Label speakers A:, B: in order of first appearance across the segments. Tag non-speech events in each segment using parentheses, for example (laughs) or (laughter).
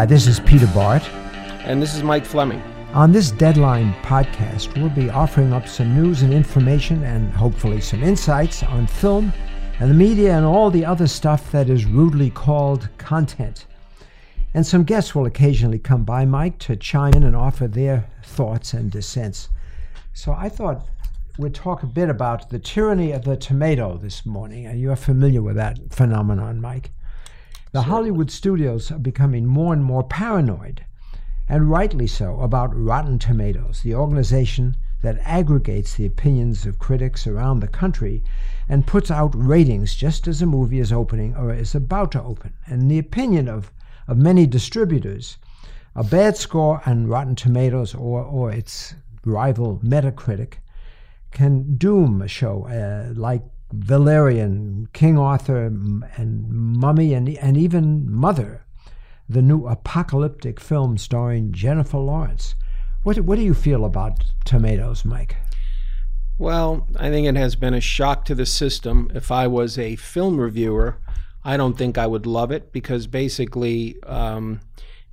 A: Hi, this is Peter Bart.
B: And this is Mike Fleming.
A: On this Deadline podcast, we'll be offering up some news and information and hopefully some insights on film and the media and all the other stuff that is rudely called content. And some guests will occasionally come by, Mike, to chime in and offer their thoughts and dissents. So I thought we'd talk a bit about the tyranny of the tomato this morning. And you're familiar with that phenomenon, Mike. The Hollywood studios are becoming more and more paranoid, and rightly so, about Rotten Tomatoes, the organization that aggregates the opinions of critics around the country and puts out ratings just as a movie is opening or is about to open. And the opinion of, of many distributors, a bad score on Rotten Tomatoes or, or its rival Metacritic can doom a show uh, like Valerian, King Arthur, and Mummy, and, and even Mother, the new apocalyptic film starring Jennifer Lawrence. What, what do you feel about Tomatoes, Mike?
B: Well, I think it has been a shock to the system. If I was a film reviewer, I don't think I would love it because basically, um,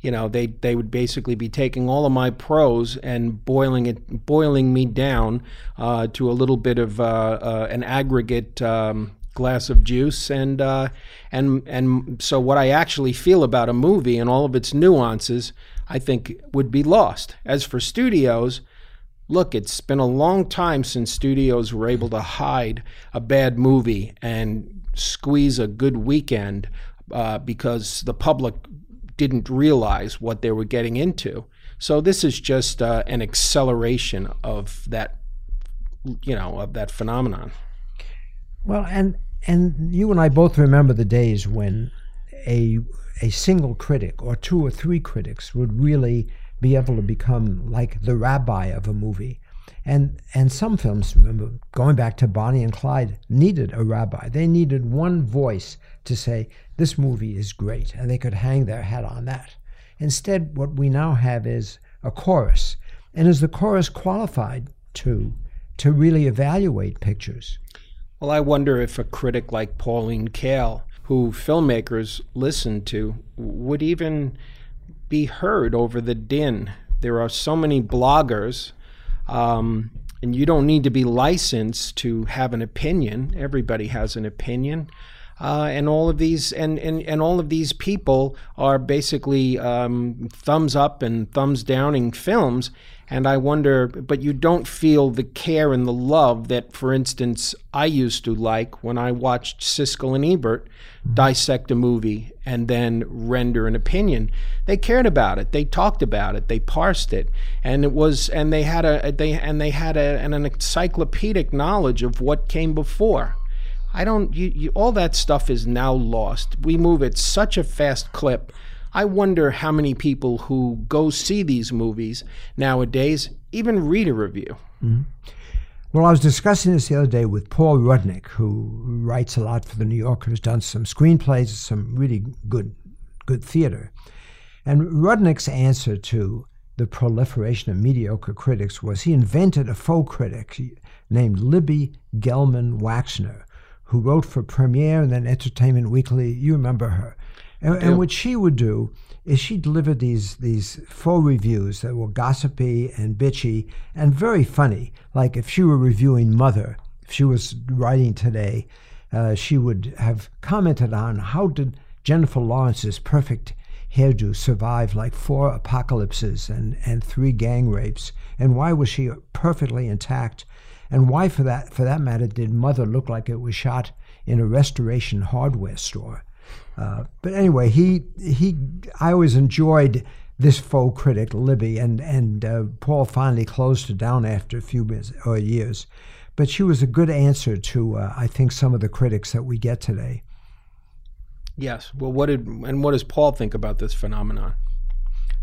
B: you know, they they would basically be taking all of my prose and boiling it, boiling me down uh, to a little bit of uh, uh, an aggregate um, glass of juice, and uh, and and so what I actually feel about a movie and all of its nuances, I think would be lost. As for studios. Look, it's been a long time since studios were able to hide a bad movie and squeeze a good weekend uh, because the public didn't realize what they were getting into. So this is just uh, an acceleration of that, you know, of that phenomenon.
A: Well, and and you and I both remember the days when a a single critic or two or three critics would really be able to become like the rabbi of a movie. And and some films, remember, going back to Bonnie and Clyde, needed a rabbi. They needed one voice to say, this movie is great, and they could hang their hat on that. Instead, what we now have is a chorus. And is the chorus qualified to to really evaluate pictures?
B: Well, I wonder if a critic like Pauline Kael, who filmmakers listen to, would even be heard over the din. There are so many bloggers, um, and you don't need to be licensed to have an opinion. Everybody has an opinion. Uh, and all of these and, and, and all of these people are basically um, thumbs up and thumbs downing films and I wonder, but you don't feel the care and the love that, for instance, I used to like when I watched Siskel and Ebert dissect a movie and then render an opinion. They cared about it. They talked about it. They parsed it, and it was, and they had a, they, and they had a, an, an encyclopedic knowledge of what came before. I don't, you, you, all that stuff is now lost. We move at such a fast clip I wonder how many people who go see these movies nowadays even read a review.
A: Mm-hmm. Well, I was discussing this the other day with Paul Rudnick, who writes a lot for the New Yorker, has done some screenplays, some really good, good theater. And Rudnick's answer to the proliferation of mediocre critics was he invented a faux critic named Libby Gelman Waxner, who wrote for Premiere and then Entertainment Weekly. You remember her. And, and, what she would do is she delivered these these faux reviews that were gossipy and bitchy and very funny. Like if she were reviewing Mother, if she was writing today, uh, she would have commented on how did Jennifer Lawrence's perfect hairdo survive like four apocalypses and, and three gang rapes, and why was she perfectly intact, and why for that for that matter did Mother look like it was shot in a restoration hardware store? Uh, but anyway, he he I always enjoyed this faux critic Libby, and and uh, Paul finally closed her down after a few or years. But she was a good answer to uh, I think some of the critics that we get today.
B: Yes. Well, what did and what does Paul think about this phenomenon?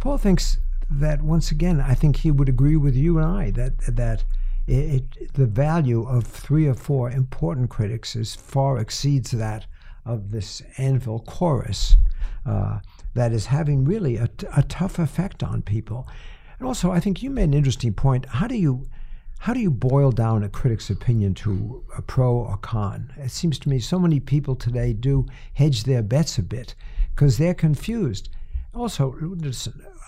A: Paul thinks that once again, I think he would agree with you and I that that it, it, the value of three or four important critics is far exceeds that of this anvil chorus uh, that is having really a, a tough effect on people. And also, I think you made an interesting point. How do you how do you boil down a critic's opinion to a pro or con? It seems to me so many people today do hedge their bets a bit because they're confused. Also,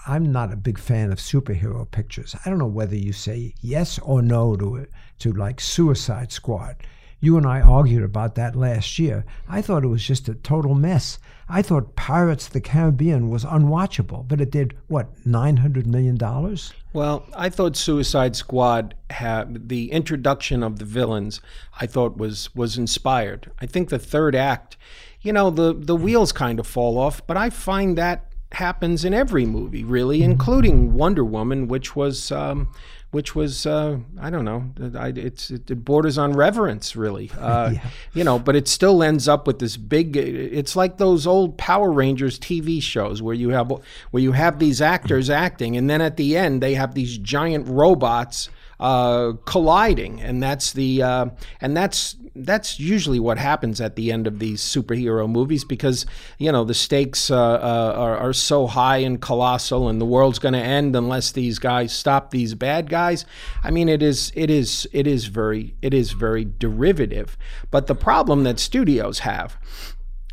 A: I'm not a big fan of superhero pictures. I don't know whether you say yes or no to it, to like Suicide Squad. You and I argued about that last year. I thought it was just a total mess. I thought Pirates of the Caribbean was unwatchable, but it did what nine hundred million dollars.
B: Well, I thought Suicide Squad had the introduction of the villains. I thought was was inspired. I think the third act, you know, the the wheels kind of fall off, but I find that happens in every movie, really, including Wonder Woman, which was um, which was uh, I don't know, it's it borders on reverence, really, (laughs) uh, yeah. you know. But it still ends up with this big. It's like those old Power Rangers TV shows where you have where you have these actors acting, and then at the end they have these giant robots uh, colliding, and that's the uh, and that's that's usually what happens at the end of these superhero movies because you know the stakes uh, uh are, are so high and colossal, and the world's going to end unless these guys stop these bad guys. I mean, it is it is it is very it is very derivative. But the problem that studios have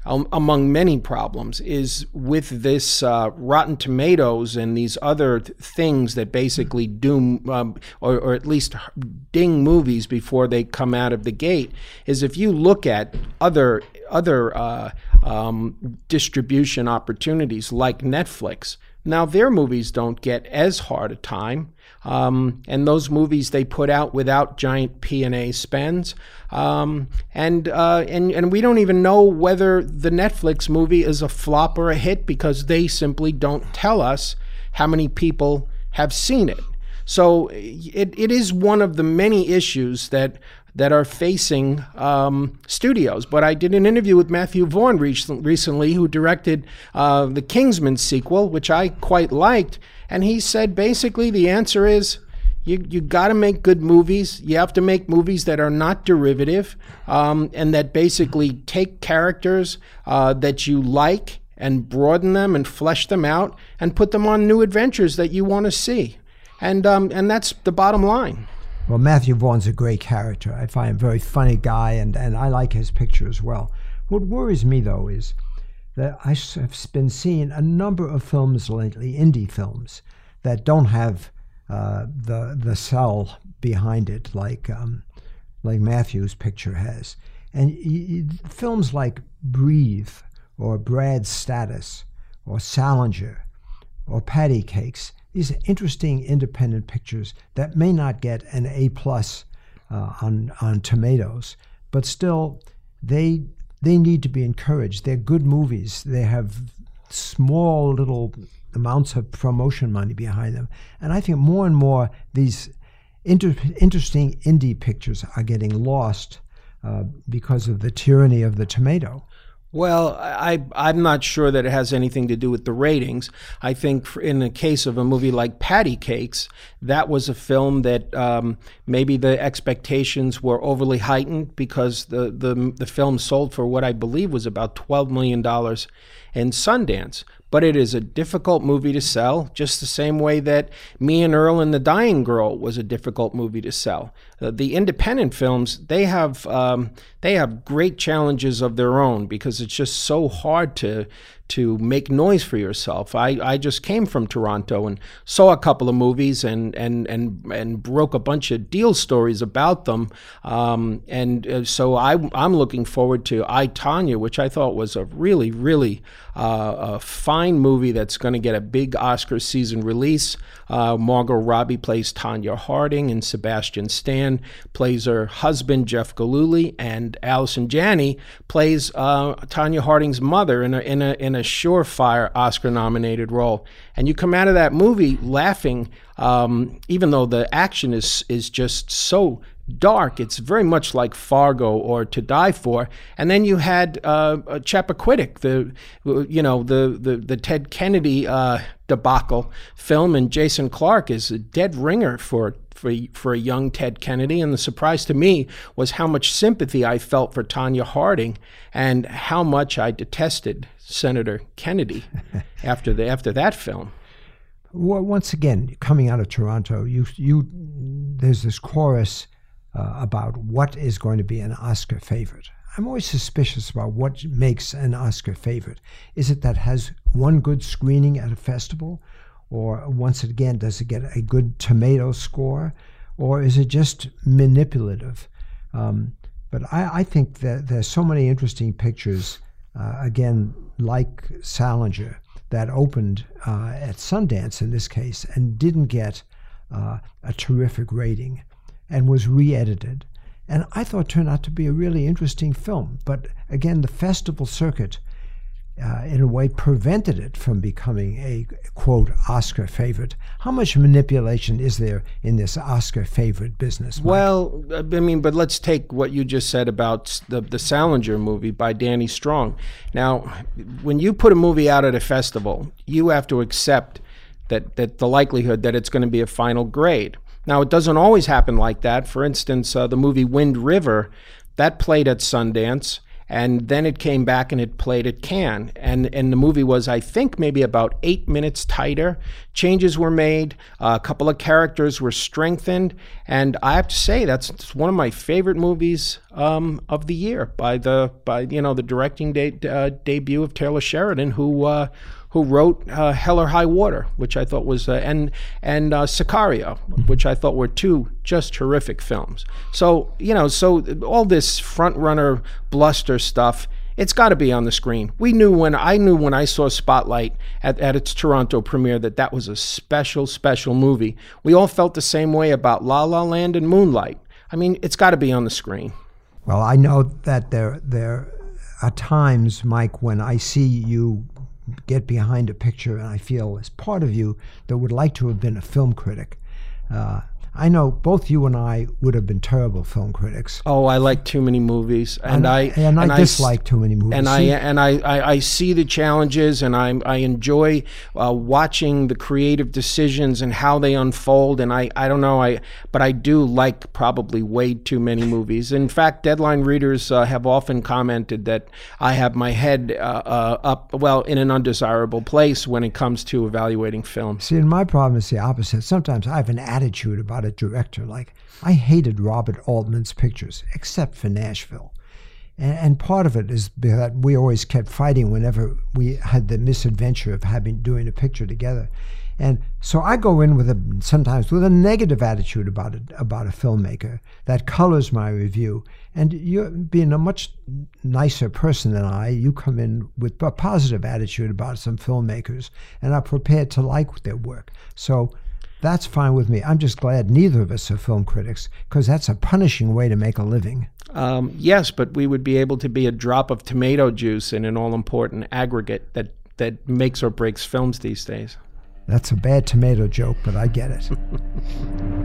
B: um, among many problems, is with this uh, Rotten Tomatoes and these other th- things that basically doom um, or, or, at least ding movies before they come out of the gate. Is if you look at other other uh, um, distribution opportunities like Netflix, now their movies don't get as hard a time. Um, and those movies they put out without giant P and A spends, um, and uh, and and we don't even know whether the Netflix movie is a flop or a hit because they simply don't tell us how many people have seen it. So it, it is one of the many issues that that are facing um, studios. But I did an interview with Matthew Vaughn recently, who directed uh, the Kingsman sequel, which I quite liked. And he said basically the answer is you you got to make good movies. You have to make movies that are not derivative um, and that basically take characters uh, that you like and broaden them and flesh them out and put them on new adventures that you want to see. And um, and that's the bottom line.
A: Well, Matthew Vaughn's a great character. I find him a very funny guy, and, and I like his picture as well. What worries me, though, is that I have been seeing a number of films lately, indie films, that don't have uh, the the cell behind it like um, like Matthew's picture has. And films like Breathe or Brad's Status or Salinger or Patti Cake$, these interesting independent pictures that may not get an A plus uh, on on tomatoes, but still they they need to be encouraged. They're good movies. They have small little amounts of promotion money behind them. And I think more and more these inter- interesting indie pictures are getting lost uh, because of the tyranny of the tomato.
B: Well, I, I'm not sure that it has anything to do with the ratings. I think in the case of a movie like Patti Cake$, that was a film that um, maybe the expectations were overly heightened because the, the, the film sold for what I believe was about $12 million in Sundance but it is a difficult movie to sell, just the same way that Me and Earl and the Dying Girl was a difficult movie to sell. Uh, the independent films they have um, they have great challenges of their own because it's just so hard to to make noise for yourself. I, I just came from Toronto and saw a couple of movies and and and and broke a bunch of deal stories about them. Um, and uh, so I I'm looking forward to I Tonya, which I thought was a really really uh, a fine movie that's going to get a big Oscar season release. Uh, Margot Robbie plays Tonya Harding, and Sebastian Stan plays her husband Jeff Gillooly, and Allison Janney plays uh, Tonya Harding's mother in a in a in a surefire Oscar-nominated role. And you come out of that movie laughing, um, even though the action is is just so dark. It's very much like Fargo or To Die For. And then you had uh, Chappaquiddick, the you know the the, the Ted Kennedy uh, debacle film, and Jason Clarke is a dead ringer for. For, for a young Ted Kennedy, and the surprise to me was how much sympathy I felt for Tonya Harding, and how much I detested Senator Kennedy (laughs) after the after that film.
A: well, once again, coming out of Toronto, you you there's this chorus uh, about what is going to be an Oscar favorite. I'm always suspicious about what makes an Oscar favorite. Is it that has one good screening at a festival, or once again does it get a good tomato score, or is it just manipulative? Um, but I, I, think that there's so many interesting pictures. Uh, again, like Salinger, that opened uh, at Sundance in this case and didn't get uh, a terrific rating and was re edited. And I thought turned out to be a really interesting film. But again, the festival circuit uh, in a way prevented it from becoming a quote Oscar favorite. How much manipulation is there in this Oscar favorite business? Mike?
B: Well, I mean, but let's take what you just said about the the Salinger movie by Danny Strong. Now, when you put a movie out at a festival, you have to accept that that the likelihood that it's going to be a final grade. Now, it doesn't always happen like that. For instance, uh, the movie Wind River that played at Sundance and then it came back and it played at Cannes. And, and the movie was, I think, maybe about eight minutes tighter. Changes were made, uh, a couple of characters were strengthened, and I have to say that's one of my favorite movies um, of the year by the by you know the directing de- uh, debut of Taylor Sheridan, who uh, who wrote uh, Hell or High Water, which I thought was, uh, and and uh, Sicario, which I thought were two just terrific films. So you know, so all this front runner bluster stuff, it's got to be on the screen. We knew when I knew when I saw Spotlight at, at its Toronto premiere that that was a special, special movie. We all felt the same way about La La Land and Moonlight. I mean, it's got to be on the screen.
A: Well, I know that there there are times, Mike, when I see you get behind a picture, and I feel as part of you that would like to have been a film critic. Uh, I know both you and I would have been terrible film critics.
B: Oh, I like too many movies, and, and I
A: and, and I dislike too many movies.
B: And? I and I, I, I, see the challenges, and I I enjoy uh, watching the creative decisions and how they unfold. And I, I don't know I but I do like probably way too many movies. In fact, Deadline readers uh, have often commented that I have my head uh, uh up well in an undesirable place when it comes to evaluating films.
A: See, and my problem is the opposite. Sometimes I have an attitude about a director. Like, I hated Robert Altman's pictures, except for Nashville. And, and part of it is that we always kept fighting whenever we had the misadventure of having doing a picture together. And so I go in with a sometimes with a negative attitude about it about a filmmaker that colors my review. And you're being a much nicer person than I, you come in with a positive attitude about some filmmakers and are prepared to like their work. So that's fine with me. I'm just glad neither of us are film critics because that's a punishing way to make a living.
B: Um, yes, but we would be able to be a drop of tomato juice in an all important aggregate that, that makes or breaks films these days.
A: That's a bad tomato joke, but I get it. (laughs)